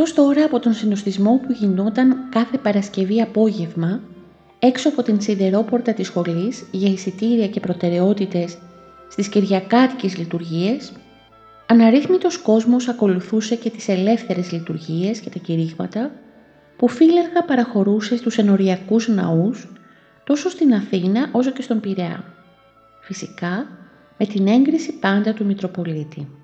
Εκτός τώρα από τον συνοστισμό που γινόταν κάθε Παρασκευή απόγευμα, έξω από την σιδερόπορτα της σχολής για εισιτήρια και προτεραιότητες στις κυριακάτικες λειτουργίες, αναρρύθμιτος κόσμος ακολουθούσε και τις ελεύθερες λειτουργίες και τα κηρύγματα που φίλεργα παραχωρούσε στους ενοριακούς ναούς τόσο στην Αθήνα όσο και στον Πειραιά. Φυσικά με την έγκριση πάντα του Μητροπολίτη.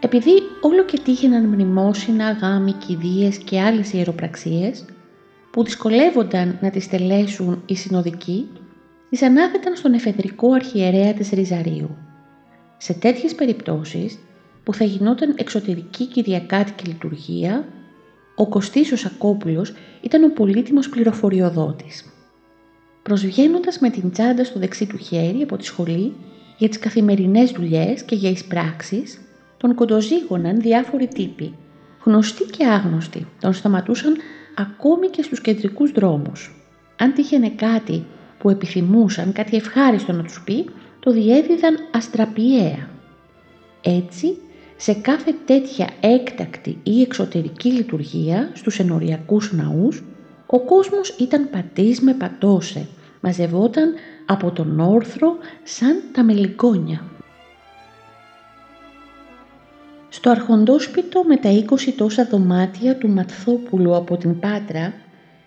Επειδή όλο και τύχαιναν μνημόσυνα, γάμοι, κηδείες και άλλες ιεροπραξίες που δυσκολεύονταν να τις τελέσουν οι συνοδικοί, τις ανάθεταν στον εφεδρικό αρχιερέα της Ριζαρίου. Σε τέτοιες περιπτώσεις που θα γινόταν εξωτερική κυριακάτικη λειτουργία, ο Κωστής ο Σακόπουλος ήταν ο πολύτιμος πληροφοριοδότης. Προσβγαίνοντας με την τσάντα στο δεξί του χέρι από τη σχολή για τις καθημερινές δουλειές και για εισπράξεις, τον κοντοζήγωναν διάφοροι τύποι, γνωστοί και άγνωστοι, τον σταματούσαν ακόμη και στους κεντρικούς δρόμους. Αν τύχαινε κάτι που επιθυμούσαν, κάτι ευχάριστο να τους πει, το διέδιδαν αστραπιαία. Έτσι, σε κάθε τέτοια έκτακτη ή εξωτερική λειτουργία στους ενοριακούς ναούς, ο κόσμος ήταν πατής με πατώσε, μαζευόταν από τον όρθρο σαν τα μελικόνια. Στο αρχοντόσπιτο με τα 20 τόσα δωμάτια του Ματθόπουλου από την Πάτρα,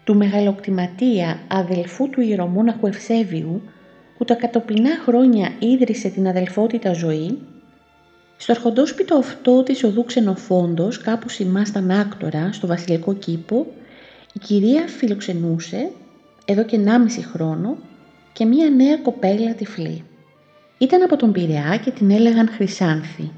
του μεγαλοκτηματία αδελφού του ιερομόναχου Ευσέβιου, που τα κατοπινά χρόνια ίδρυσε την αδελφότητα ζωή, στο αρχοντόσπιτο αυτό της οδού Ξενοφόντος, κάπου σημάσταν άκτορα, στο βασιλικό κήπο, η κυρία φιλοξενούσε, εδώ και 1,5 χρόνο, και μία νέα κοπέλα τυφλή. Ήταν από τον Πειραιά και την έλεγαν Χρυσάνθη.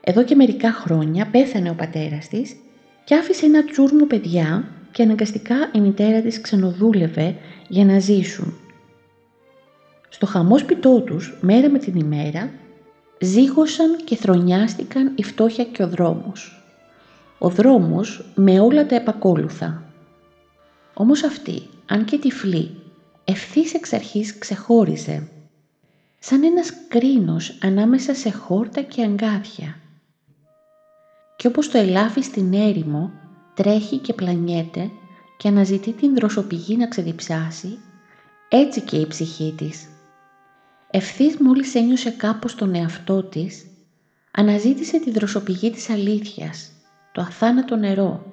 Εδώ και μερικά χρόνια πέθανε ο πατέρας της και άφησε ένα τσούρμο παιδιά και αναγκαστικά η μητέρα της ξενοδούλευε για να ζήσουν. Στο χαμόσπιτό τους, μέρα με την ημέρα, ζήγωσαν και θρονιάστηκαν η φτώχεια και ο δρόμος. Ο δρόμος με όλα τα επακόλουθα. Όμως αυτή, αν και τυφλή, ευθύς εξ αρχής ξεχώριζε, σαν ένας κρίνος ανάμεσα σε χόρτα και αγκάθια και όπως το ελάφι στην έρημο τρέχει και πλανιέται και αναζητεί την δροσοπηγή να ξεδιψάσει, έτσι και η ψυχή της. Ευθύς μόλις ένιωσε κάπως τον εαυτό της, αναζήτησε τη δροσοπηγή της αλήθειας, το αθάνατο νερό,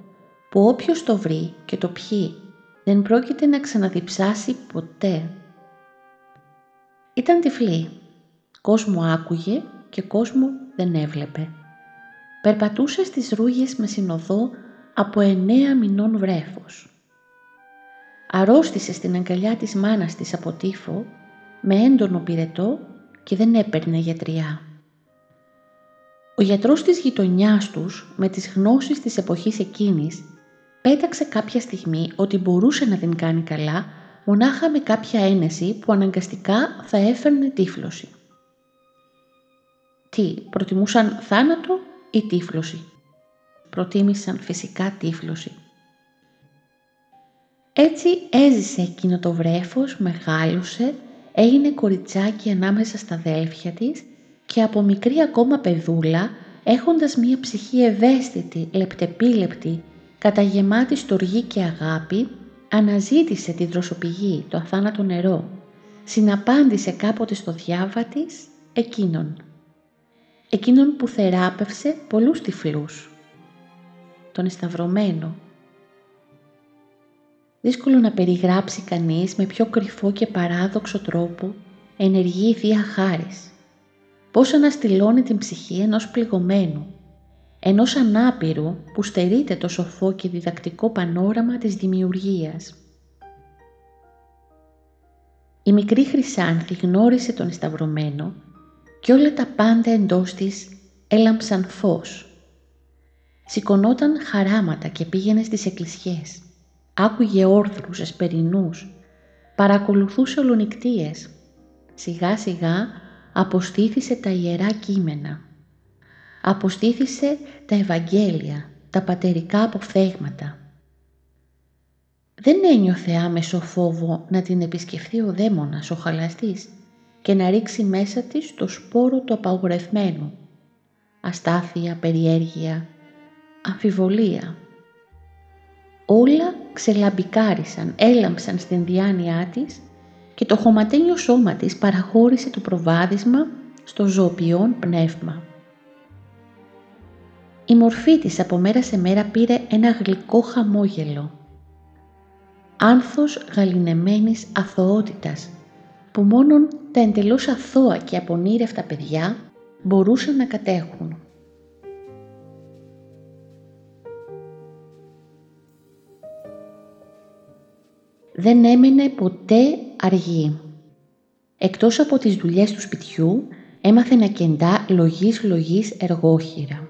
που όποιος το βρει και το πιει, δεν πρόκειται να ξαναδιψάσει ποτέ. Ήταν τυφλή. Κόσμο άκουγε και κόσμο δεν έβλεπε περπατούσε στις ρούγες με συνοδό από εννέα μηνών βρέφος. Αρρώστησε στην αγκαλιά της μάνας της από τύφο με έντονο πυρετό και δεν έπαιρνε γιατριά. Ο γιατρός της γειτονιάς τους, με τις γνώσεις της εποχής εκείνης, πέταξε κάποια στιγμή ότι μπορούσε να την κάνει καλά μονάχα με κάποια ένεση που αναγκαστικά θα έφερνε τύφλωση. Τι, προτιμούσαν θάνατο; Ή τύφλωση. Προτίμησαν φυσικά τύφλωση. Έτσι έζησε εκείνο το βρέφος, μεγάλωσε, έγινε κοριτσάκι ανάμεσα στα αδέλφια της και από μικρή ακόμα παιδούλα, έχοντας μία ψυχή ευαίσθητη, λεπτεπίλεπτη, καταγεμάτη στοργή και αγάπη, αναζήτησε τη δροσοπηγή, το αθάνατο νερό. Συναπάντησε κάποτε στο διάβα της εκείνον. Εκείνον που θεράπευσε πολλούς τυφλούς, τον εσταυρωμένο. Δύσκολο να περιγράψει κανείς με πιο κρυφό και παράδοξο τρόπο ενεργεί η Θεία Χάρις. Πώς αναστηλώνει την ψυχή ενός πληγωμένου, ενός ανάπηρου που στερείται το σοφό και διδακτικό πανόραμα της δημιουργίας. Η μικρή Χρυσάνθη γνώρισε τον Σταυρωμένο και όλα τα πάντα εντός της έλαμψαν φως. Σηκωνόταν χαράματα και πήγαινε στις εκκλησιές. Άκουγε όρθρους, εσπερινούς, παρακολουθούσε ολονικτίες. Σιγά σιγά αποστήθησε τα ιερά κείμενα. Αποστήθησε τα Ευαγγέλια, τα πατερικά αποφθέγματα. Δεν ένιωθε άμεσο φόβο να την επισκεφθεί ο δαίμονας, ο χαλαστής, και να ρίξει μέσα της το σπόρο του απαγορευμένου. Αστάθεια, περιέργεια, αμφιβολία. Όλα ξελαμπικάρισαν, έλαμψαν στην διάνοιά της και το χωματένιο σώμα της παραχώρησε το προβάδισμα στο ζωοποιόν πνεύμα. Η μορφή της από μέρα σε μέρα πήρε ένα γλυκό χαμόγελο. Άνθος γαλινεμένης αθωότητας που μόνον τα εντελώς αθώα και απονήρευτα παιδιά μπορούσαν να κατέχουν. Δεν έμεινε ποτέ αργή. Εκτός από τις δουλειές του σπιτιού, έμαθε να κεντά λογής λογής εργόχειρα.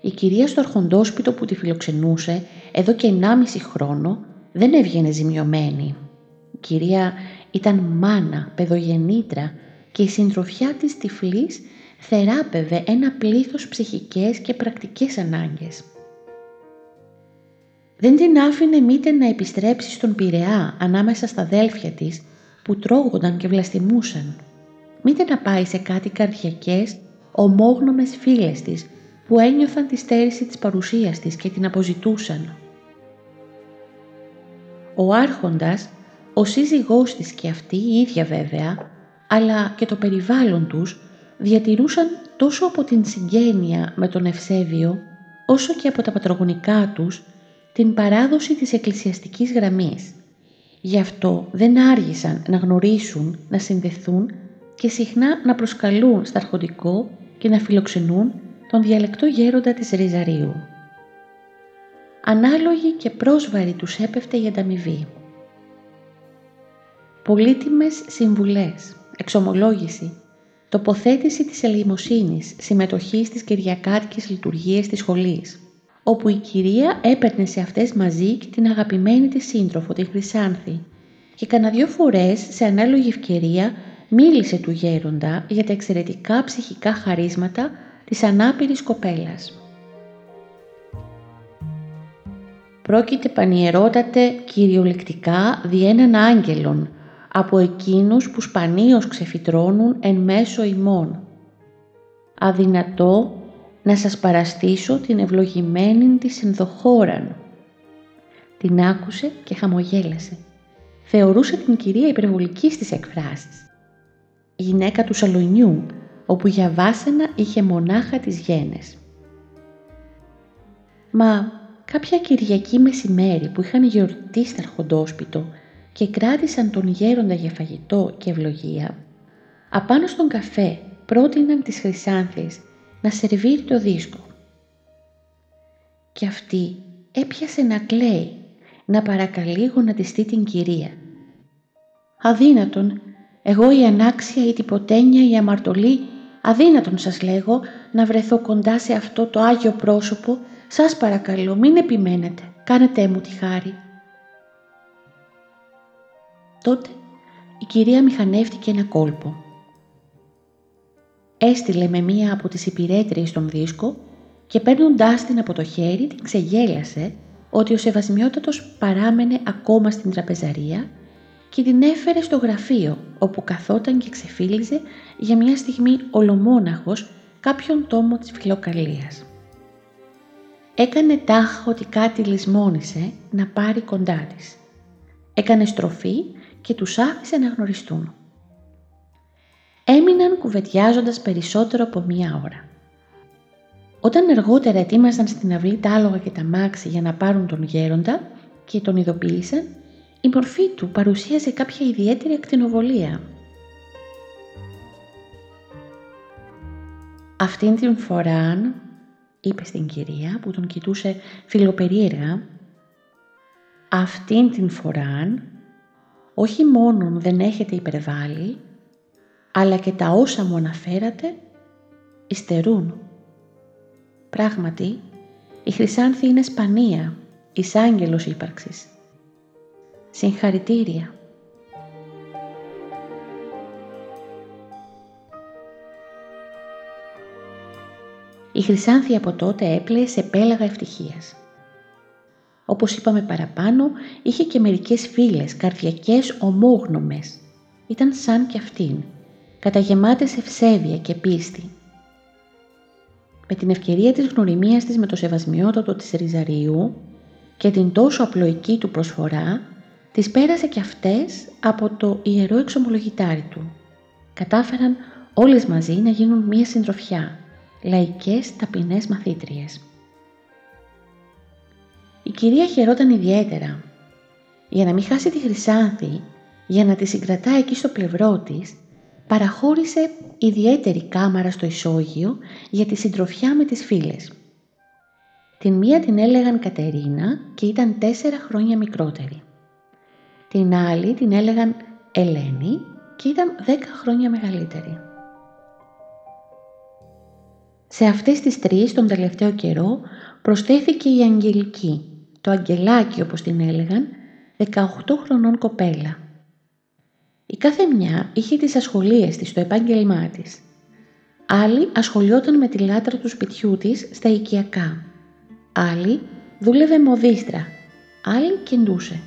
Η κυρία στο αρχοντόσπιτο που τη φιλοξενούσε εδώ και 1,5 χρόνο δεν έβγαινε ζημιωμένη. Η κυρία ήταν μάνα, παιδογενήτρα και η συντροφιά της τυφλής θεράπευε ένα πλήθος ψυχικές και πρακτικές ανάγκες. Δεν την άφηνε μήτε να επιστρέψει στον Πειραιά ανάμεσα στα αδέλφια της που τρώγονταν και βλαστημούσαν. Μήτε να πάει σε κάτι καρδιακές, ομόγνωμες φίλες της που ένιωθαν τη στέρηση της παρουσίας της και την αποζητούσαν. Ο άρχοντας ο σύζυγός της και αυτή η ίδια βέβαια, αλλά και το περιβάλλον τους, διατηρούσαν τόσο από την συγγένεια με τον Ευσέβιο, όσο και από τα πατρογονικά τους, την παράδοση της εκκλησιαστικής γραμμής. Γι' αυτό δεν άργησαν να γνωρίσουν, να συνδεθούν και συχνά να προσκαλούν στα αρχοντικό και να φιλοξενούν τον διαλεκτό γέροντα της Ριζαρίου. Ανάλογη και πρόσβαρη τους έπεφτε η ανταμοιβή πολύτιμες συμβουλές, εξομολόγηση, τοποθέτηση της ελεημοσύνης, συμμετοχή στις κυριακάτικες λειτουργίες της σχολής, όπου η κυρία έπαιρνε σε αυτές μαζί και την αγαπημένη της σύντροφο, τη Χρυσάνθη, και κανένα δυο φορές σε ανάλογη ευκαιρία μίλησε του γέροντα για τα εξαιρετικά ψυχικά χαρίσματα της ανάπηρης κοπέλας. Πρόκειται πανιερότατε κυριολεκτικά δι' έναν άγγελον, από εκείνους που σπανίως ξεφυτρώνουν εν μέσω ημών. Αδυνατό να σας παραστήσω την ευλογημένη της ενδοχώραν. Την άκουσε και χαμογέλασε. Θεωρούσε την κυρία υπερβολική στις εκφράσεις. Η γυναίκα του Σαλονιού, όπου για βάσανα είχε μονάχα τις γένες. Μα κάποια Κυριακή μεσημέρι που είχαν γιορτή στα αρχοντόσπιτο και κράτησαν τον γέροντα για φαγητό και ευλογία, απάνω στον καφέ πρότειναν τις χρυσάνθες να σερβίρει το δίσκο. Και αυτή έπιασε να κλαίει, να παρακαλεί γονατιστεί την κυρία. Αδύνατον, εγώ η ανάξια, η τυποτένια, η αμαρτωλή, αδύνατον σας λέγω να βρεθώ κοντά σε αυτό το Άγιο πρόσωπο, σας παρακαλώ μην επιμένετε, κάνετε μου τη χάρη. Τότε η κυρία μηχανεύτηκε ένα κόλπο. Έστειλε με μία από τις υπηρέτριες τον δίσκο και παίρνοντάς την από το χέρι την ξεγέλασε ότι ο Σεβασμιότατος παράμενε ακόμα στην τραπεζαρία και την έφερε στο γραφείο όπου καθόταν και ξεφύλιζε για μια στιγμή ολομόναχος κάποιον τόμο της φιλοκαλίας. Έκανε τάχα ότι κάτι λησμόνισε να πάρει κοντά της. Έκανε στροφή και τους άφησε να γνωριστούν. έμειναν κουβεντιάζοντας περισσότερο από μία ώρα. Όταν αργότερα ετοίμαζαν στην αυλή τα άλογα και τα μάξι για να πάρουν τον γέροντα και τον ειδοποίησαν, η μορφή του παρουσίαζε κάποια ιδιαίτερη ακτινοβολία. Αυτήν την φορά, είπε στην κυρία που τον κοιτούσε φιλοπερίεργα, αυτήν την φορά όχι μόνον δεν έχετε υπερβάλει, αλλά και τα όσα μου αναφέρατε υστερούν. Πράγματι, η Χρυσάνθη είναι σπανία, εισάγγελος ύπαρξης. Συγχαρητήρια. Η Χρυσάνθη από τότε έπλεε σε πέλαγα ευτυχίας. Όπως είπαμε παραπάνω, είχε και μερικές φίλες, καρδιακές ομόγνωμες. Ήταν σαν κι αυτήν, καταγεμάτες ευσέβεια και πίστη. Με την ευκαιρία της γνωριμίας της με το σεβασμιότατο της Ριζαριού και την τόσο απλοϊκή του προσφορά, τις πέρασε κι αυτές από το ιερό εξομολογητάρι του. Κατάφεραν όλες μαζί να γίνουν μία συντροφιά, λαϊκές ταπεινές μαθήτριες. Η κυρία χαιρόταν ιδιαίτερα. Για να μην χάσει τη Χρυσάνθη, για να τη συγκρατά εκεί στο πλευρό της, παραχώρησε ιδιαίτερη κάμαρα στο ισόγειο για τη συντροφιά με τις φίλες. Την μία την έλεγαν Κατερίνα και ήταν τέσσερα χρόνια μικρότερη. Την άλλη την έλεγαν Ελένη και ήταν δέκα χρόνια μεγαλύτερη. Σε αυτές τις τρεις τον τελευταίο καιρό προσθέθηκε η Αγγελική, το Αγγελάκι όπως την έλεγαν, 18 χρονών κοπέλα. Η κάθε μια είχε τις ασχολίες της στο επάγγελμά της. Άλλη ασχολιόταν με τη λάτρα του σπιτιού της στα οικιακά. Άλλη δούλευε μοδίστρα. Άλλη κεντούσε.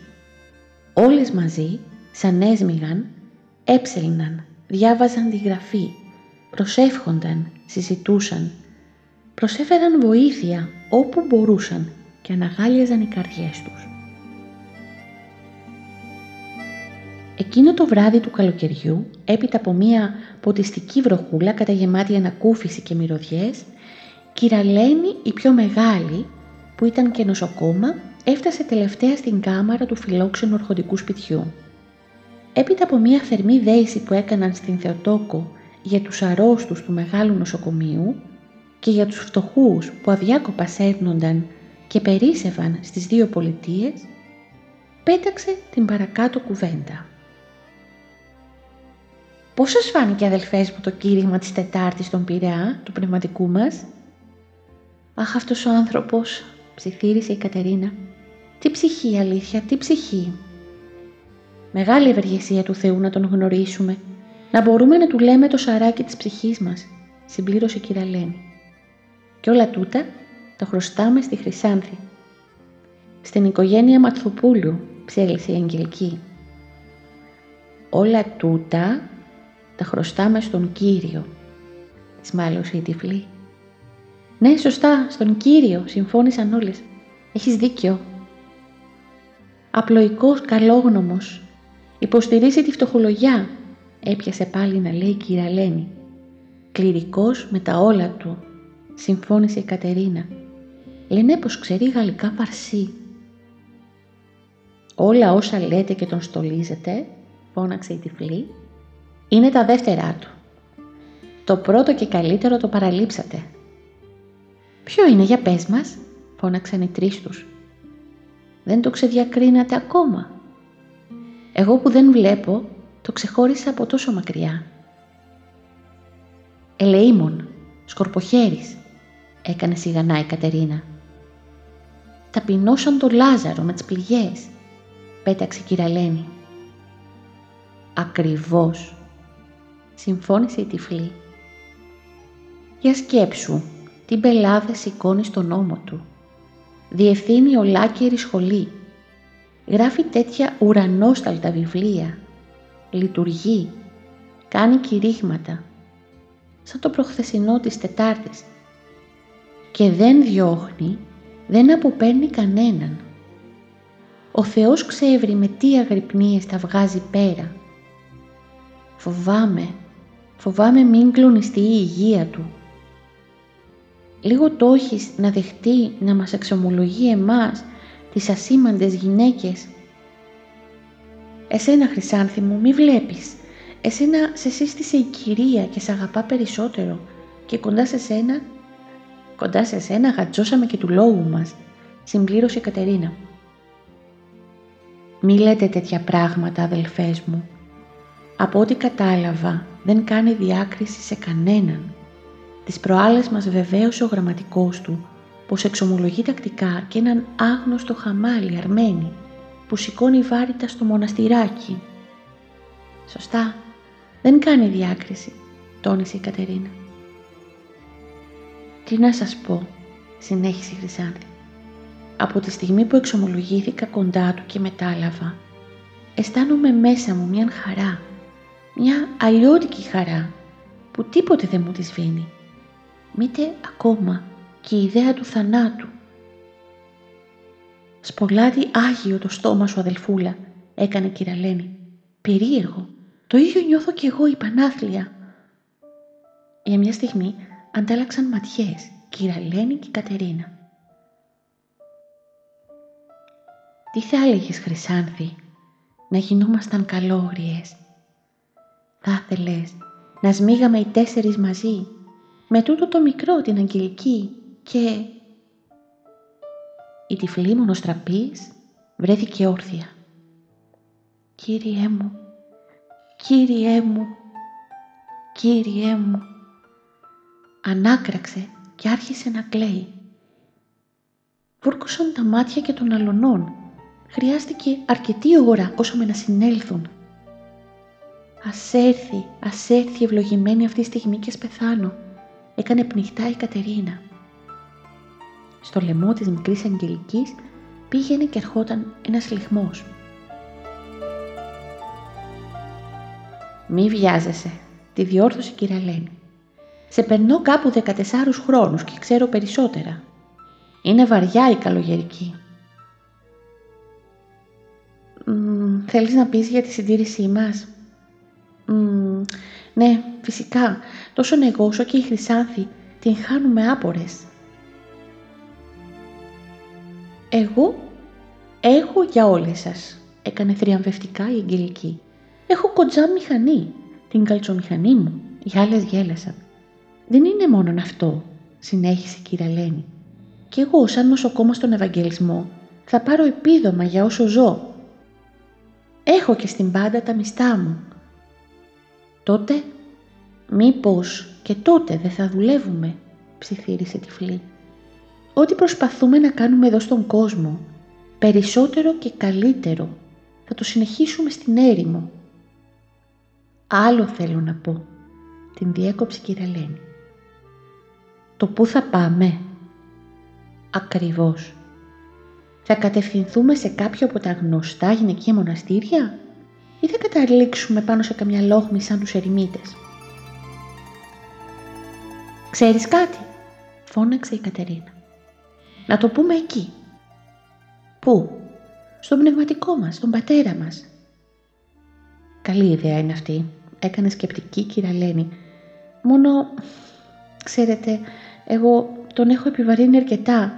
Όλες μαζί, σαν έσμιγαν, έψελναν, διάβαζαν τη γραφή, προσεύχονταν, συζητούσαν, προσέφεραν βοήθεια όπου μπορούσαν και αναγάλιαζαν οι καρδιές τους. Εκείνο το βράδυ του καλοκαιριού, έπειτα από μία ποτιστική βροχούλα καταγεμάτη ανακούφιση και μυρωδιές, κυραλένη η πιο μεγάλη, που ήταν και νοσοκόμα, έφτασε τελευταία στην κάμαρα του φιλόξενου ορχοντικού σπιτιού. Έπειτα από μία θερμή δέηση που έκαναν στην Θεοτόκο για τους αρρώστους του μεγάλου νοσοκομείου και για τους φτωχούς που αδιάκοπα σέρνονταν και περίσευαν στις δύο πολιτείες, πέταξε την παρακάτω κουβέντα. Πώς σας φάνηκε αδελφές μου το κήρυγμα της Τετάρτης στον Πειραιά, του πνευματικού μας; Αχ αυτός ο άνθρωπος, ψιθύρισε η Κατερίνα. Τι ψυχή αλήθεια, τι ψυχή. Μεγάλη ευεργεσία του Θεού να τον γνωρίσουμε, να μπορούμε να του λέμε το σαράκι της ψυχής μας, συμπλήρωσε η Κυραλένη. Και όλα τούτα τα χρωστάμε στη Χρυσάνθη. Στην οικογένεια Ματθοπούλου, ψέλισε η Αγγελική. Όλα τούτα τα χρωστάμε στον Κύριο, της μάλωσε η τυφλή. Ναι, σωστά, στον Κύριο, συμφώνησαν όλες. Έχεις δίκιο. Απλοϊκός, καλόγνωμος, υποστηρίζει τη φτωχολογιά, έπιασε πάλι να λέει η κυραλένη. Κληρικός με τα όλα του, συμφώνησε η Κατερίνα. Λένε πως ξέρει γαλλικά παρσί. Όλα όσα λέτε και τον στολίζετε, φώναξε η τυφλή, είναι τα δεύτερά του. Το πρώτο και καλύτερο το παραλείψατε. Ποιο είναι για πες μας, φώναξαν οι τρεις τους. Δεν το ξεδιακρίνατε ακόμα. Εγώ που δεν βλέπω, το ξεχώρισα από τόσο μακριά. Ελεήμων, σκορποχέρης, έκανε σιγανά η Κατερίνα. Ταπεινώσαν το Λάζαρο με τις πληγές, πέταξε η κυραλένη. Ακριβώς, συμφώνησε η τυφλή. Για σκέψου, τι μπελάδε σηκώνει στον ώμο του. Διευθύνει ολάκερη σχολή. Γράφει τέτοια ουρανόσταλτα βιβλία. Λειτουργεί. Κάνει κηρύγματα. Σαν το προχθεσινό της Τετάρτης. Και δεν διώχνει, δεν αποπέρνει κανέναν. Ο Θεός ξέρει με τι αγρυπνίες τα βγάζει πέρα. Φοβάμαι, Φοβάμαι μην κλονιστεί η υγεία του. Λίγο το έχεις να δεχτεί να μας εξομολογεί εμάς, τις ασήμαντες γυναίκες. Εσένα Χρυσάνθη μου μη βλέπεις. Εσένα σε σύστησε η κυρία και σε αγαπά περισσότερο και κοντά σε σένα, κοντά σε σένα γατζώσαμε και του λόγου μας, συμπλήρωσε η Κατερίνα. Μη λέτε τέτοια πράγματα αδελφές μου. Από ό,τι κατάλαβα δεν κάνει διάκριση σε κανέναν. Τις προάλλες μας βεβαίωσε ο γραμματικός του πως εξομολογεί τακτικά και έναν άγνωστο χαμάλι Αρμένη που σηκώνει βάρητα στο μοναστηράκι. Σωστά, δεν κάνει διάκριση, τόνισε η Κατερίνα. Τι να σας πω, συνέχισε η Χρυσάνθη. Από τη στιγμή που εξομολογήθηκα κοντά του και μετάλαβα, αισθάνομαι μέσα μου μια χαρά, μια αλλιώτικη χαρά, που τίποτε δεν μου της σβήνει. Μήτε ακόμα και η ιδέα του θανάτου. Σπολάδι άγιο το στόμα σου αδελφούλα, έκανε η κυραλένη. Περίεργο, το ίδιο νιώθω κι εγώ η Πανάθλια. Για μια στιγμή αντάλλαξαν ματιές, κυραλένη και Κατερίνα. Τι θα έλεγες Χρυσάνθη, να γινόμασταν καλόγριες; Θα ήθελες να σμίγαμε οι τέσσερις μαζί, με τούτο το μικρό την Αγγελική και... Η τυφλή μονοστραπής βρέθηκε όρθια. «Κύριέ μου, Κύριέ μου, Κύριέ μου» ανάκραξε και άρχισε να κλαίει. Βούρκωσαν τα μάτια και των αλωνών χρειάστηκε αρκετή ώρα όσο με να συνέλθουν. Ας έρθει, ας έρθει ευλογημένη αυτή τη στιγμή και σπεθάνω, έκανε πνιχτά η Κατερίνα. Στο λαιμό της μικρής Αγγελικής πήγαινε και ερχόταν ένας λιχμός. «Μη βιάζεσαι», τη διόρθωσε η κυρία Λένη. «Σε περνώ κάπου 14 χρόνους και ξέρω περισσότερα. Είναι βαριά η καλογερική. θέλεις να πεις για τη συντήρησή μας; ναι, φυσικά. Τόσο εγώ όσο και η Χρυσάνθη την χάνουμε άπορες. Εγώ έχω για όλες σας, έκανε θριαμβευτικά η Αγγελική. Έχω κοντζά μηχανή, την καλτσομηχανή μου. Οι άλλες γέλασαν. Δεν είναι μόνο αυτό, συνέχισε η κυρία Λένη. Κι εγώ σαν νοσοκόμα στον Ευαγγελισμό θα πάρω επίδομα για όσο ζω έχω και στην πάντα τα μιστά μου. Τότε, μήπως και τότε δεν θα δουλεύουμε, ψιθύρισε τυφλή. Ό,τι προσπαθούμε να κάνουμε εδώ στον κόσμο, περισσότερο και καλύτερο, θα το συνεχίσουμε στην έρημο. Άλλο θέλω να πω, την διέκοψε η Λένη. Το πού θα πάμε. Ακριβώς θα κατευθυνθούμε σε κάποιο από τα γνωστά γυναικεία μοναστήρια ή θα καταλήξουμε πάνω σε καμιά λόχμη σαν τους ερημίτες. «Ξέρεις κάτι» φώναξε η Κατερίνα. «Να το πούμε εκεί». «Πού» «Στον πνευματικό μας, στον πατέρα μας». «Καλή ιδέα είναι αυτή», έκανε σκεπτική κυρία Λένη. «Μόνο, ξέρετε, εγώ τον έχω επιβαρύνει αρκετά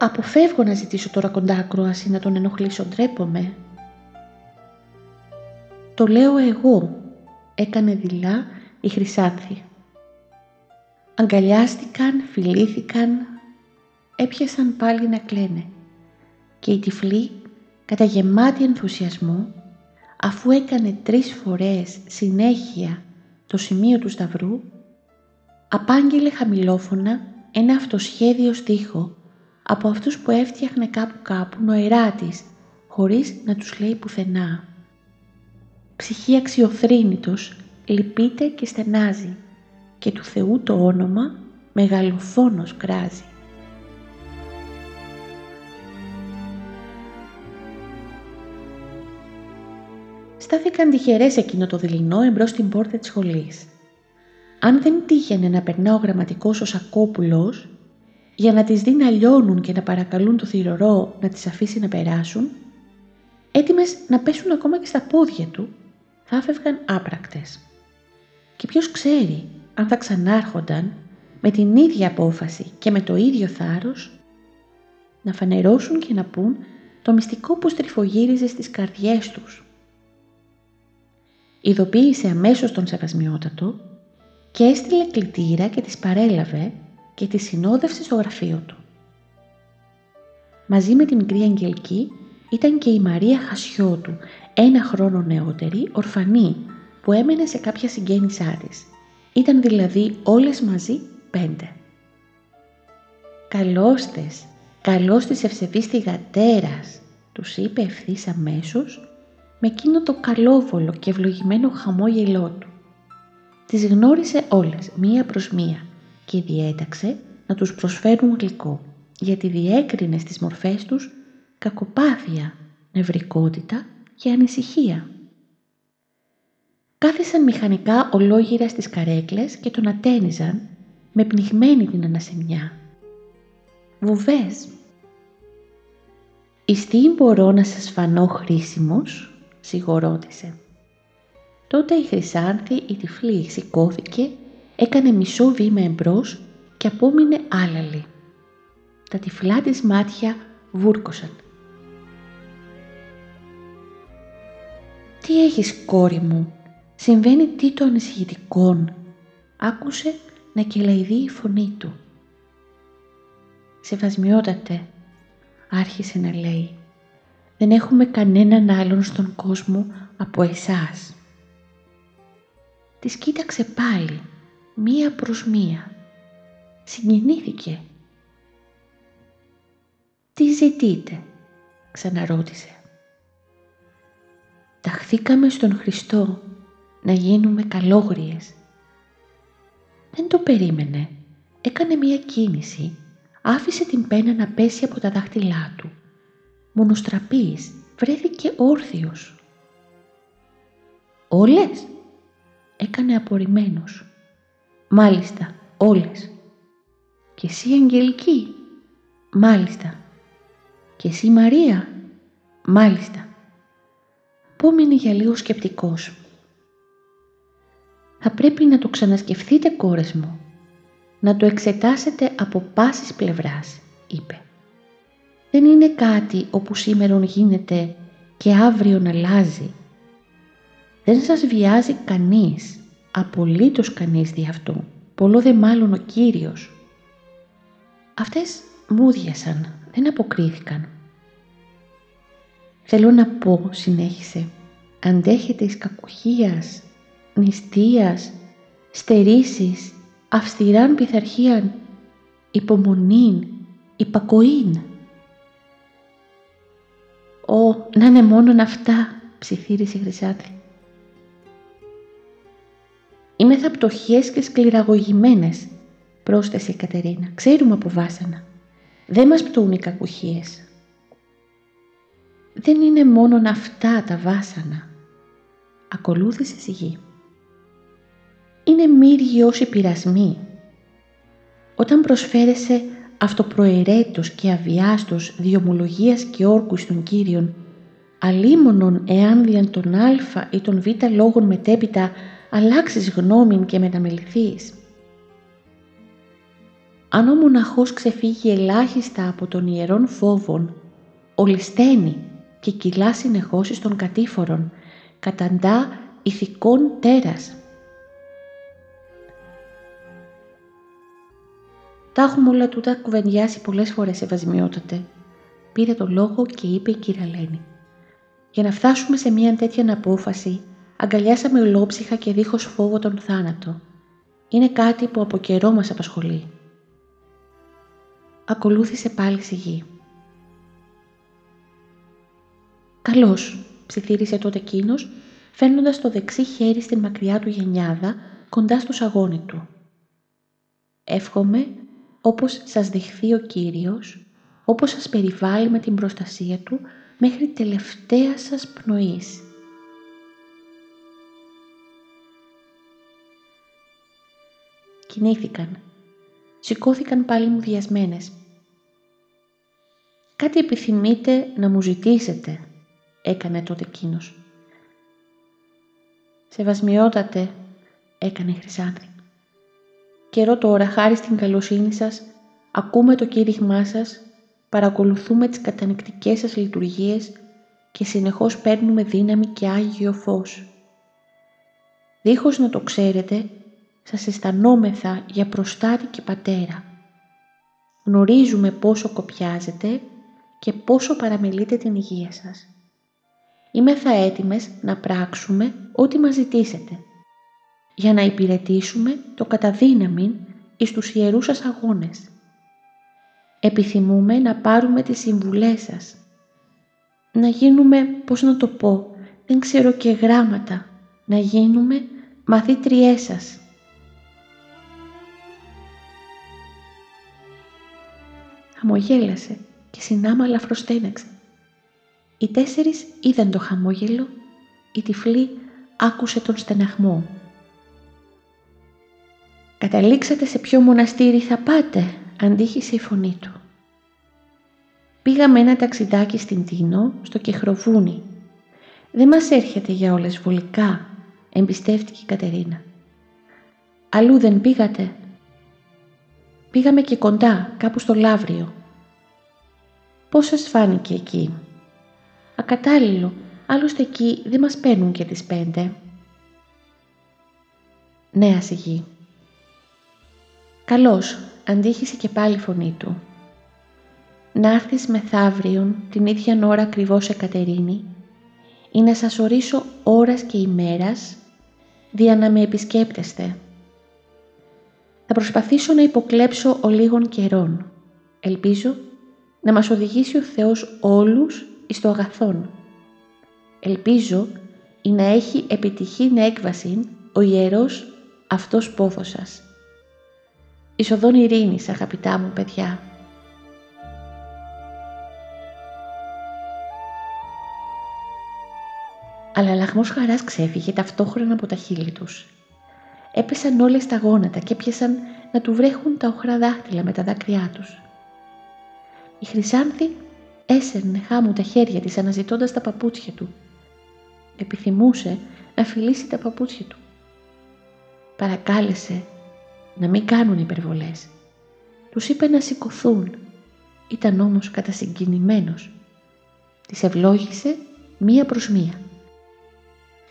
Αποφεύγω να ζητήσω τώρα κοντά ακρόαση να τον ενοχλήσω, ντρέπομαι. Το λέω εγώ, έκανε δειλά η Χρυσάνθη. Αγκαλιάστηκαν, φιλήθηκαν, έπιασαν πάλι να κλαίνε και η τυφλή, κατά γεμάτη ενθουσιασμό, αφού έκανε τρεις φορές συνέχεια το σημείο του σταυρού, απάγγειλε χαμηλόφωνα ένα αυτοσχέδιο στίχο από αυτούς που έφτιαχνε κάπου κάπου νοερά της, χωρίς να τους λέει πουθενά. Ψυχή αξιοθρύνητος, λυπείται και στενάζει και του Θεού το όνομα μεγαλοφόνος κράζει. Στάθηκαν τυχερές εκείνο το δειλινό εμπρός στην πόρτα της σχολής. Αν δεν τύχαινε να περνά ο γραμματικός ο Σακόπουλος, για να τις δει να λιώνουν και να παρακαλούν το θηρορό να τις αφήσει να περάσουν, έτοιμες να πέσουν ακόμα και στα πόδια του, θα έφευγαν άπρακτες. και ποιος ξέρει αν θα ξανάρχονταν με την ίδια απόφαση και με το ίδιο θάρρος να φανερώσουν και να πούν το μυστικό που στριφογύριζε στις καρδιές τους. Ειδοποίησε αμέσως τον Σεβασμιότατο και έστειλε κλητήρα και τις παρέλαβε και τη συνόδευσε στο γραφείο του. Μαζί με τη μικρή Αγγελική ήταν και η Μαρία Χασιώτου, ένα χρόνο νεότερη, ορφανή, που έμενε σε κάποια συγγένισά της. Ήταν δηλαδή όλες μαζί πέντε. «Καλώς τες, καλώς της ευσεβής θυγατέρας», τους είπε ευθύς αμέσως με εκείνο το καλόβολο και ευλογημένο χαμόγελό του. Τις γνώρισε όλες, μία προς μία και διέταξε να τους προσφέρουν γλυκό, γιατί διέκρινε στις μορφές τους κακοπάθεια, νευρικότητα και ανησυχία. Κάθισαν μηχανικά ολόγυρα στις καρέκλες και τον ατένιζαν με πνιγμένη την ανασημιά. Βουβές. «Ιστή μπορώ να σας φανώ χρήσιμος» σιγορώτησε. Τότε η Χρυσάνθη η τυφλή σηκώθηκε, έκανε μισό βήμα εμπρός και απόμεινε άλαλη. Τα τυφλά της μάτια βούρκωσαν. «Τι έχεις κόρη μου, συμβαίνει τι το ανησυχητικόν» άκουσε να κελαϊδεί η φωνή του. «Σεβασμιότατε», άρχισε να λέει, «δεν έχουμε κανέναν άλλον στον κόσμο από εσάς». Της κοίταξε πάλι, μία προς μία. Συγκινήθηκε. «Τι ζητείτε» ξαναρώτησε. «Ταχθήκαμε στον Χριστό να γίνουμε καλόγριες». Δεν το περίμενε. Έκανε μία κίνηση. Άφησε την πένα να πέσει από τα δάχτυλά του. Μονοστραπής βρέθηκε όρθιος. «Όλες» έκανε απορριμμένος. «Μάλιστα, όλες». «Και εσύ Αγγελική» «Μάλιστα». «Και εσύ Μαρία» «Μάλιστα». Πόμεινε για λίγο σκεπτικός. «Θα πρέπει να το ξανασκεφτείτε κόρες μου. Να το εξετάσετε από πάσης πλευράς», είπε. «Δεν είναι κάτι όπου σήμερα γίνεται και αύριο να αλλάζει δεν σας βιάζει κανείς, απολύτως κανείς δι' αυτό, πολλό δε μάλλον ο Κύριος. Αυτές μούδιασαν, δεν αποκρίθηκαν. Θέλω να πω, συνέχισε, αντέχετε εις κακουχίας, νηστείας, στερήσεις, αυστηράν πειθαρχίαν, υπομονήν, υπακοήν. «Ω, να είναι μόνον αυτά», ψιθύρισε η Χρυσάθη. Είμαι θα πτωχές και σκληραγωγημένες, πρόσθεσε η Κατερίνα. Ξέρουμε από βάσανα. Δεν μας πτωούν οι κακουχίες. Δεν είναι μόνον αυτά τα βάσανα. Ακολούθησε σιγή. Είναι μύριοι όσοι πειρασμοί. Όταν προσφέρεσαι αυτοπροαιρέτως και αβιάστος διομολογίας και όρκους στον Κύριον, αλίμονον εάν διαν τον α ή τον β λόγων μετέπειτα αλλάξεις γνώμη και μεταμεληθείς. Αν ο μοναχός ξεφύγει ελάχιστα από τον ιερών φόβων, ολισθαίνει και κυλά συνεχώς εις των κατήφορων, καταντά ηθικών τέρας. Τα έχουμε όλα τούτα κουβεντιάσει πολλές φορές ευασμιότατε. Πήρε το λόγο και είπε η κυρία Λένη. Για να φτάσουμε σε μια τέτοια απόφαση αγκαλιάσαμε ολόψυχα και δίχως φόβο τον θάνατο. Είναι κάτι που από καιρό μας απασχολεί. Ακολούθησε πάλι σιγή. «Καλώς», ψιθύρισε τότε εκείνος, φέρνοντας το δεξί χέρι στην μακριά του γενιάδα κοντά στο σαγόνι του. «Εύχομαι, όπως σας δεχθεί ο Κύριος, όπως σας περιβάλλει με την προστασία Του μέχρι τελευταία σας πνοής. Κινήθηκαν. Σηκώθηκαν πάλι μου διασμένες. «Κάτι επιθυμείτε να μου ζητήσετε», έκανε τότε εκείνος. «Σεβασμιότατε, έκανε η Χρυσάνθη. Καιρό τώρα, χάρη στην καλοσύνη σας, ακούμε το κήρυγμά σας, παρακολουθούμε τις κατανεκτικές σας λειτουργίες και συνεχώς παίρνουμε δύναμη και Άγιο Φως. Δίχως να το ξέρετε, σας αισθανόμεθα για προστάτη και πατέρα. Γνωρίζουμε πόσο κοπιάζετε και πόσο παραμελείτε την υγεία σας. Είμαι θα έτοιμες να πράξουμε ό,τι μας ζητήσετε, για να υπηρετήσουμε το καταδύναμιν εις τους ιερούς σας αγώνες. Επιθυμούμε να πάρουμε τις συμβουλές σας, να γίνουμε, πώς να το πω, δεν ξέρω και γράμματα, να γίνουμε μαθήτριές σας. Χαμογέλασε και συνάμα φροστέναξε. Οι τέσσερις είδαν το χαμόγελο, η τυφλή άκουσε τον στεναχμό. «Καταλήξατε σε ποιο μοναστήρι θα πάτε», αντίχησε η φωνή του. Πήγαμε ένα ταξιδάκι στην Τίνο, στο Κεχροβούνι. «Δεν μας έρχεται για όλες βολικά», εμπιστεύτηκε η Κατερίνα. «Αλλού δεν πήγατε». «Πήγαμε και κοντά, κάπου στο Λαύριο». «Πώς σας φάνηκε εκεί» Ακατάλληλο, άλλωστε εκεί δεν μας παίρνουν και τις πέντε. Νέα σιγή. Καλώς, αντίχησε και πάλι η φωνή του. Να έρθεις μεθαύριον την ίδια ώρα ακριβώς Εκατερίνη ή να σας ορίσω ώρας και ημέρας δια να με επισκέπτεστε. Θα προσπαθήσω να υποκλέψω ο λίγων καιρών. Ελπίζω να μας οδηγήσει ο Θεός όλους εις το αγαθόν. Ελπίζω ή να έχει επιτυχήν έκβαση ο ιερός αυτός πόθος σας. Ισοδόν ειρήνης αγαπητά μου παιδιά. Αλλά λαχμός χαράς ξέφυγε ταυτόχρονα από τα χείλη τους. Έπεσαν όλες τα γόνατα και έπιασαν να του βρέχουν τα οχρά δάχτυλα με τα δάκρυά τους. Η Χρυσάνθη έσερνε χάμου τα χέρια της αναζητώντας τα παπούτσια του. Επιθυμούσε να φιλήσει τα παπούτσια του. Παρακάλεσε να μην κάνουν υπερβολές. Τους είπε να σηκωθούν. Ήταν όμως κατασυγκινημένος. Τις ευλόγησε μία προς μία.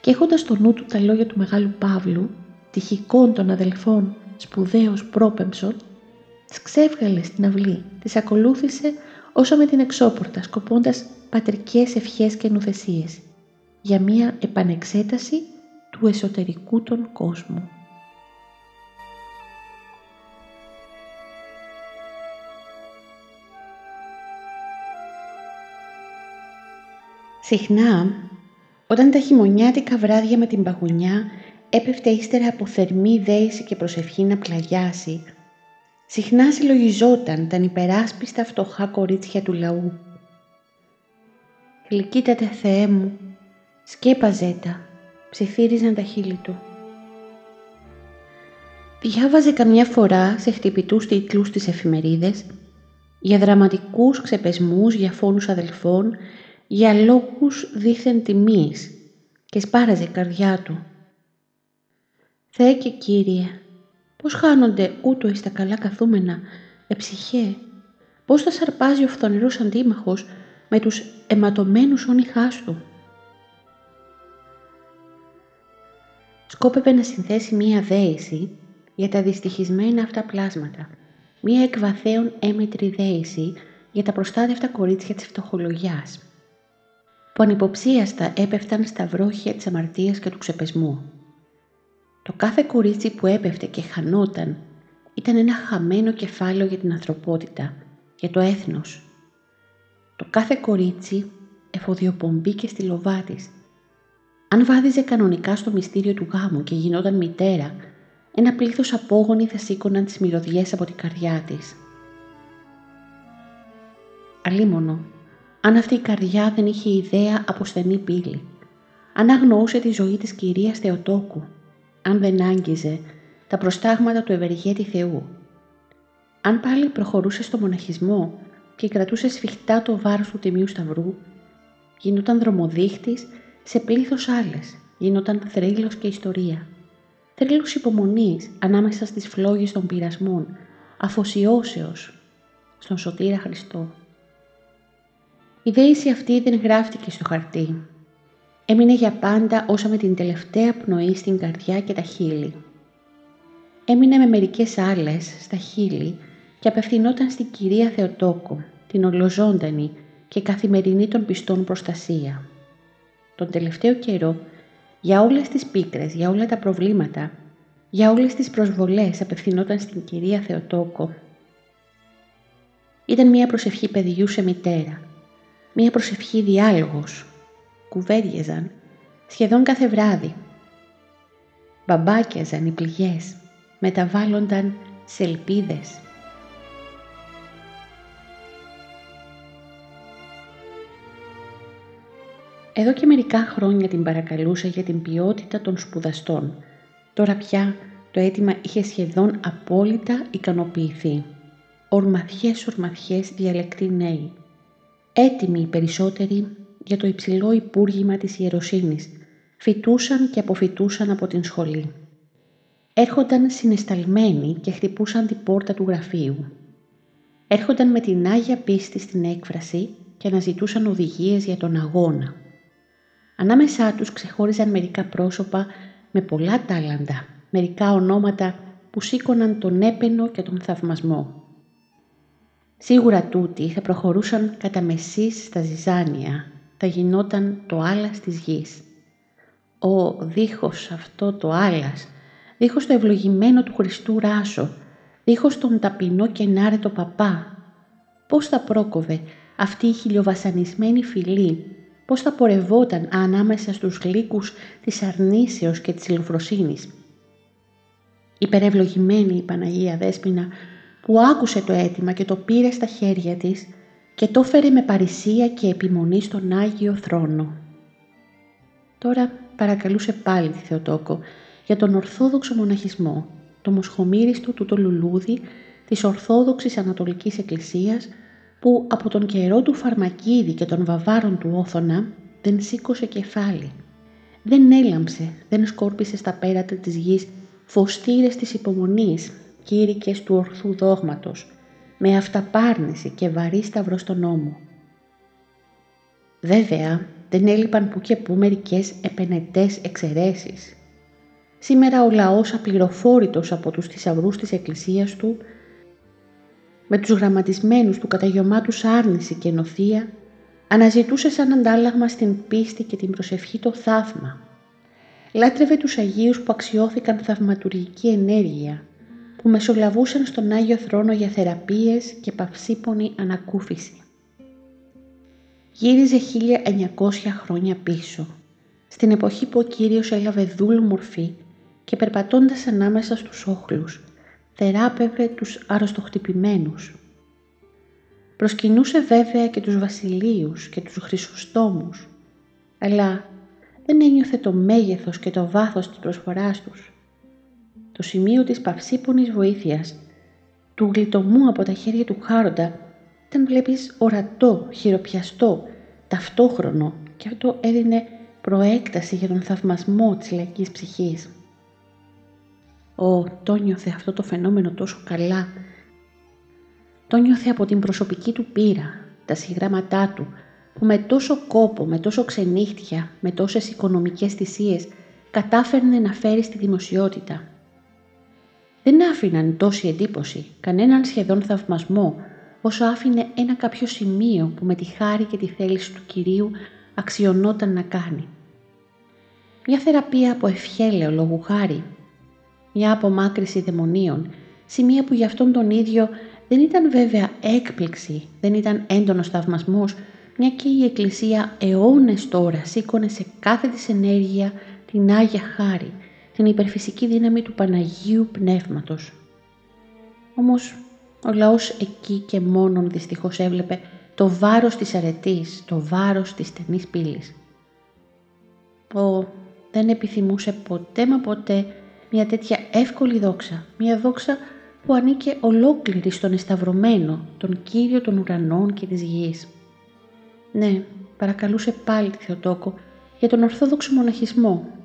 Και έχοντας στο νου του τα λόγια του Μεγάλου Παύλου, τυχικών των αδελφών σπουδαίος πρόπεμψον, τις ξέβγαλε στην αυλή, τις ακολούθησε όσο με την εξώπορτα σκοπώντας πατρικές ευχές και νουθεσίες για μία επανεξέταση του εσωτερικού των κόσμου. Συχνά, όταν τα χειμωνιάτικα βράδια με την παγωνιά έπεφτε ύστερα από θερμή δέηση και προσευχή να πλαγιάσει, συχνά συλλογιζόταν τα υπεράσπιστα φτωχά κορίτσια του λαού. «Γλυκύτατε Θεέ μου», σκέπαζε τα, ψιθύριζαν τα χείλη του. Διάβαζε καμιά φορά σε χτυπητούς τίτλους τις εφημερίδες για δραματικούς ξεπεσμούς για φόνους αδελφών, για λόγους δίθεν τιμής και σπάραζε η καρδιά του. «Θεέ και Κύριε, Πώς χάνονται ούτω εις τα καλά καθούμενα, εψυχέ, πώς τα σαρπάζει ο φθονηρός αντίμαχος με τους αιματωμένους όνειχάς του; Σκόπευε να συνθέσει μία δέηση για τα δυστυχισμένα αυτά πλάσματα, μία εκβαθέων έμετρη δέηση για τα προστάτευτα κορίτσια της φτωχολογιάς, που ανυποψίαστα έπεφταν στα βρόχια της αμαρτίας και του ξεπεσμού. Το κάθε κορίτσι που έπεφτε και χανόταν ήταν ένα χαμένο κεφάλαιο για την ανθρωπότητα, για το έθνος. Το κάθε κορίτσι εφοδιοπομπή και στη λοβά της. Αν βάδιζε κανονικά στο μυστήριο του γάμου και γινόταν μητέρα, ένα πλήθος απόγονοι θα σήκωναν τις μυρωδιές από την καρδιά της. Αλίμονο, αν αυτή η καρδιά δεν είχε ιδέα από στενή πύλη, αν αγνοούσε τη ζωή της κυρίας Θεοτόκου, αν δεν άγγιζε τα προστάγματα του ευεργέτη Θεού. Αν πάλι προχωρούσε στο μοναχισμό και κρατούσε σφιχτά το βάρος του Τιμίου Σταυρού, γινόταν δρομοδείχτης σε πλήθος άλλες, γινόταν θρύλος και ιστορία. Τρέλος υπομονής ανάμεσα στις φλόγες των πειρασμών, αφοσιώσεως στον Σωτήρα Χριστό. Η δέηση αυτή δεν γράφτηκε στο χαρτί. Έμεινε για πάντα όσα με την τελευταία πνοή στην καρδιά και τα χείλη. Έμεινε με μερικές άλλες στα χείλη και απευθυνόταν στην Κυρία Θεοτόκο, την ολοζώντανη και καθημερινή των πιστών προστασία. Τον τελευταίο καιρό, για όλες τις πίκρες, για όλα τα προβλήματα, για όλες τις προσβολές απευθυνόταν στην Κυρία Θεοτόκο. Ήταν μια προσευχή παιδιού σε μητέρα, μια προσευχή διάλογος. Κουβέντιαζαν σχεδόν κάθε βράδυ. Μπαμπάκιαζαν οι πληγές, μεταβάλλονταν σε ελπίδες. Εδώ και μερικά χρόνια την παρακαλούσα για την ποιότητα των σπουδαστών. Τώρα πια το αίτημα είχε σχεδόν απόλυτα ικανοποιηθεί. Ορμαθιές ορμαθιές διαλεκτοί νέοι. Έτοιμοι οι περισσότεροι για το υψηλό υπούργημα της ιεροσύνης. Φοιτούσαν και αποφοιτούσαν από την σχολή. Έρχονταν συνεσταλμένοι και χτυπούσαν την πόρτα του γραφείου. Έρχονταν με την Άγια πίστη στην έκφραση και αναζητούσαν οδηγίες για τον αγώνα. Ανάμεσά τους ξεχώριζαν μερικά πρόσωπα με πολλά τάλαντα, μερικά ονόματα που σήκωναν τον έπαινο και τον θαυμασμό. Σίγουρα τούτοι θα προχωρούσαν κατά μεσής στα ζυζάνια, θα γινόταν το άλας της γης. Ο δίχως αυτό το άλας, δίχως το ευλογημένο του Χριστού ράσο, δίχως τον ταπεινό και νάρετο παπά, πώς θα πρόκοβε αυτή η χιλιοβασανισμένη φυλή πώς θα πορευόταν ανάμεσα στους γλύκους της αρνήσεως και της ηλοφροσύνης. Υπερευλογημένη η Παναγία Δέσποινα που άκουσε το αίτημα και το πήρε στα χέρια της και το φέρε με παρησία και επιμονή στον Άγιο Θρόνο. Τώρα παρακαλούσε πάλι τη Θεοτόκο για τον Ορθόδοξο Μοναχισμό, το μοσχομύριστο του το λουλούδι της Ορθόδοξης Ανατολικής Εκκλησίας που από τον καιρό του Φαρμακίδη και των βαβάρων του Όθωνα δεν σήκωσε κεφάλι. Δεν έλαμψε, δεν σκόρπισε στα πέρατα της γης φωστήρες της υπομονής, κήρυκες του ορθού δόγματος, με αυταπάρνηση και βαρύ σταυρό στον νόμο. Βέβαια, δεν έλειπαν που και που μερικές επενετές εξαιρέσεις. Σήμερα ο λαός απληροφόρητος από τους θησαυρούς της εκκλησίας του με τους γραμματισμένους του καταγιωμάτους άρνηση και νοθεία, αναζητούσε σαν αντάλλαγμα στην πίστη και την προσευχή το θαύμα. Λάτρευε τους Αγίους που αξιώθηκαν θαυματουργική ενέργεια, που μεσολαβούσαν στον Άγιο Θρόνο για θεραπείες και παυσίπονη ανακούφιση. Γύριζε 1900 χρόνια πίσω, στην εποχή που ο Κύριος έλαβε δούλου μορφή και περπατώντας ανάμεσα στους όχλους, θεράπευε τους αρρωστοχτυπημένους. Προσκυνούσε βέβαια και τους βασιλείους και τους χρυσοστόμους, αλλά δεν ένιωθε το μέγεθος και το βάθος της προσφοράς τους. Το σημείο της παυσίπονης βοήθειας, του γλιτωμού από τα χέρια του χάροντα, ήταν βλέπεις ορατό, χειροπιαστό, ταυτόχρονο και αυτό έδινε προέκταση για τον θαυμασμό της λαϊκής ψυχής. Ω, το νιώθε αυτό το φαινόμενο τόσο καλά. Το νιώθε από την προσωπική του πείρα, τα συγγράμματά του, που με τόσο κόπο, με τόσο ξενύχτια, με τόσες οικονομικές θυσίες, κατάφερνε να φέρει στη δημοσιότητα. Δεν άφηναν τόση εντύπωση, κανέναν σχεδόν θαυμασμό, όσο άφηνε ένα κάποιο σημείο που με τη χάρη και τη θέληση του Κυρίου αξιωνόταν να κάνει. Μια θεραπεία από ευχέλαιο λόγου χάρη μια απομάκρυση δαιμονίων, σημεία που για αυτόν τον ίδιο δεν ήταν βέβαια έκπληξη, δεν ήταν έντονος θαυμασμός, μια και η Εκκλησία αιώνες τώρα σήκωνε σε κάθε της ενέργεια την Άγια Χάρη, την υπερφυσική δύναμη του Παναγίου Πνεύματος. Όμως ο λαός εκεί και μόνον δυστυχώς έβλεπε το βάρος της αρετής, το βάρος της στενής πύλης. Ο δεν επιθυμούσε ποτέ μα ποτέ μια τέτοια εύκολη δόξα, μια δόξα που ανήκε ολόκληρη στον εσταυρωμένο, τον Κύριο των ουρανών και της γης. Ναι, παρακαλούσε πάλι τη Θεοτόκο για τον Ορθόδοξο μοναχισμό.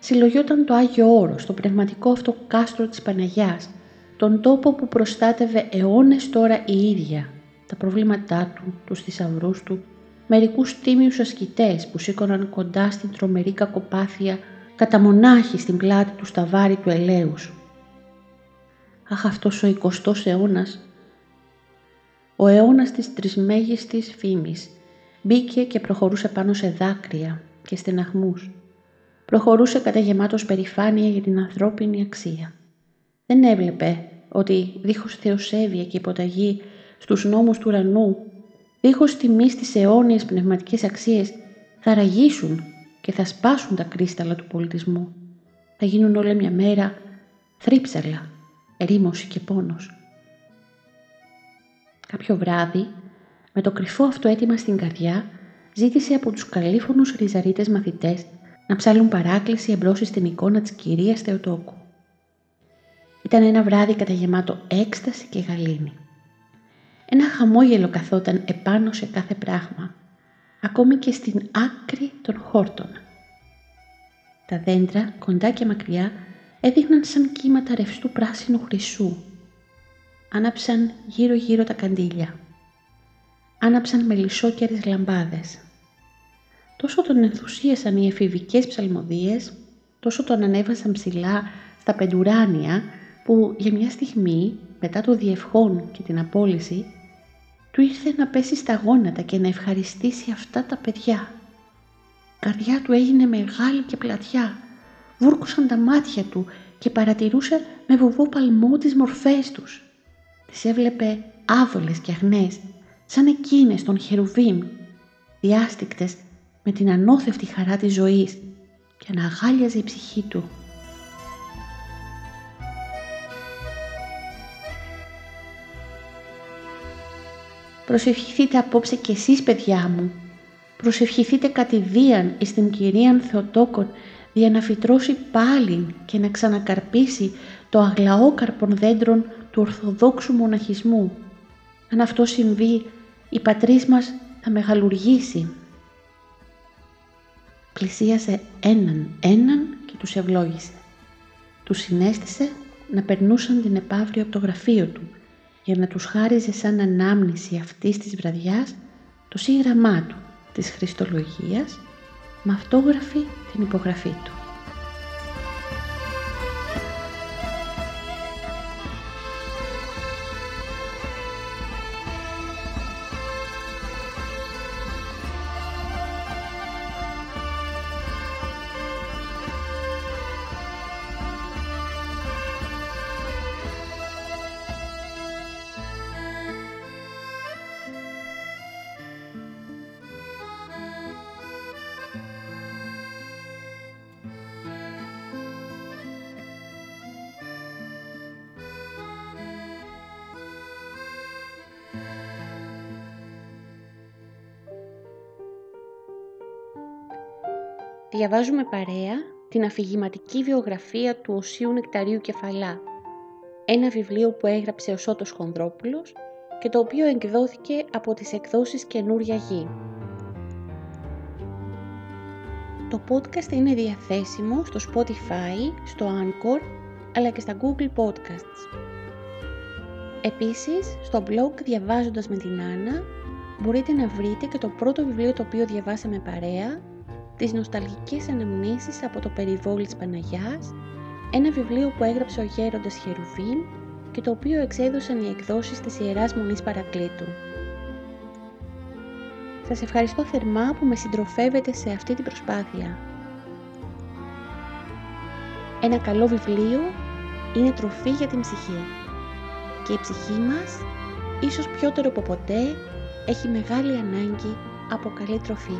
Συλλογιόταν το Άγιο Όρο, στο πνευματικό αυτό κάστρο της Παναγιάς, τον τόπο που προστάτευε αιώνες τώρα η ίδια, τα προβλήματά του, τους θησαυρούς του, μερικούς τίμιους ασκητές που σήκωναν κοντά στην τρομερή κακοπάθεια κατά μονάχη στην πλάτη του σταβάρι του ελέους. Αχ αυτός ο εικοστός αιώνας, ο αιώνας της τρισμέγιστης φήμης, μπήκε και προχωρούσε πάνω σε δάκρυα και στεναχμούς. Προχωρούσε κατά γεμάτος περηφάνεια για την ανθρώπινη αξία. Δεν έβλεπε ότι δίχως θεοσέβεια και υποταγή στους νόμους του ουρανού, δίχως τιμής στις αιώνιες πνευματικές αξίες, θα ραγίσουν και θα σπάσουν τα κρίσταλα του πολιτισμού. Θα γίνουν όλα μια μέρα θρύψαλα, ερήμωση και πόνος. Κάποιο βράδυ, με το κρυφό αυτό αίτημα στην καρδιά, ζήτησε από τους καλήφωνους ριζαρίτες μαθητές να ψάλουν παράκληση εμπρός στην εικόνα της κυρίας Θεοτόκου. Ήταν ένα βράδυ καταγεμάτο έκσταση και γαλήνη. Ένα χαμόγελο καθόταν επάνω σε κάθε πράγμα, ακόμη και στην άκρη των χόρτων. Τα δέντρα, κοντά και μακριά, έδειχναν σαν κύματα ρευστού πράσινου χρυσού. Άναψαν γύρω-γύρω τα καντήλια. Άναψαν μελισσόκερες λαμπάδες. Τόσο τον ενθουσίασαν οι εφηβικές ψαλμοδίες, τόσο τον ανέβασαν ψηλά στα πεντουράνια, που για μια στιγμή, μετά το διευχόν και την απόλυση, του ήρθε να πέσει στα γόνατα και να ευχαριστήσει αυτά τα παιδιά. Η καρδιά του έγινε μεγάλη και πλατιά. Βούρκουσαν τα μάτια του και παρατηρούσε με βοβό παλμό τις μορφές τους. Τις έβλεπε άβολες και αγνές, σαν εκείνες των χερουβίμ, διάστηκτες με την ανώθευτη χαρά της ζωής και αναγάλιαζε η ψυχή του. Προσευχηθείτε απόψε κι εσείς παιδιά μου. Προσευχηθείτε κατηδίαν εις την Κυρίαν Θεοτόκον για να φυτρώσει πάλιν και να ξανακαρπίσει το αγλαόκαρπον δέντρον του Ορθοδόξου μοναχισμού. Αν αυτό συμβεί, η πατρίς μας θα μεγαλουργήσει. Πλησίασε έναν έναν και τους ευλόγησε. Τους συνέστησε να περνούσαν την επαύριο από το γραφείο του για να τους χάριζε σαν ανάμνηση αυτής της βραδιάς το σύγγραμμά του της Χριστολογίας με αυτόγραφη την υπογραφή του. Διαβάζουμε παρέα την αφηγηματική βιογραφία του Οσίου Νεκταρίου Κεφαλά, ένα βιβλίο που έγραψε ο Σώτος Χονδρόπουλος και το οποίο εκδόθηκε από τις εκδόσεις Καινούρια Γη. Το podcast είναι διαθέσιμο στο Spotify, στο Anchor, αλλά και στα Google Podcasts. Επίσης, στο blog Διαβάζοντας με την Άννα μπορείτε να βρείτε και το πρώτο βιβλίο το οποίο διαβάσαμε παρέα τις νοσταλγικές αναμνήσεις από το περιβόλι της Παναγιάς, ένα βιβλίο που έγραψε ο γέροντας Χερουβίν και το οποίο εξέδωσαν οι εκδόσεις της Ιεράς Μονής Παρακλήτου. Σας ευχαριστώ θερμά που με συντροφεύετε σε αυτή την προσπάθεια. Ένα καλό βιβλίο είναι τροφή για την ψυχή και η ψυχή μας, ίσως πιότερο από ποτέ, έχει μεγάλη ανάγκη από καλή τροφή.